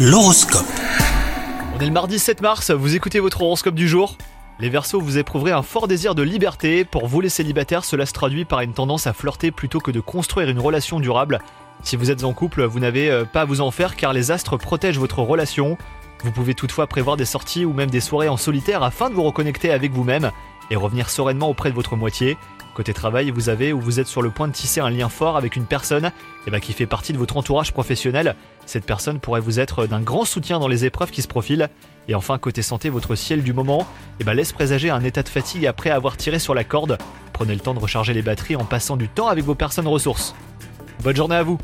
L'horoscope. On est le mardi 7 mars, vous écoutez votre horoscope du jour? Les Verseaux, vous éprouverez un fort désir de liberté. Pour vous les célibataires, cela se traduit par une tendance à flirter plutôt que de construire une relation durable. Si vous êtes en couple, vous n'avez euh, pas à vous en faire car les astres protègent votre relation. Vous pouvez toutefois prévoir des sorties ou même des soirées en solitaire afin de vous reconnecter avec vous-même et revenir sereinement auprès de votre moitié. Côté travail, vous avez ou vous êtes sur le point de tisser un lien fort avec une personne eh ben, qui fait partie de votre entourage professionnel. Cette personne pourrait vous être d'un grand soutien dans les épreuves qui se profilent. Et enfin, côté santé, votre ciel du moment eh ben, laisse présager un état de fatigue après avoir tiré sur la corde. Prenez le temps de recharger les batteries en passant du temps avec vos personnes ressources. Bonne journée à vous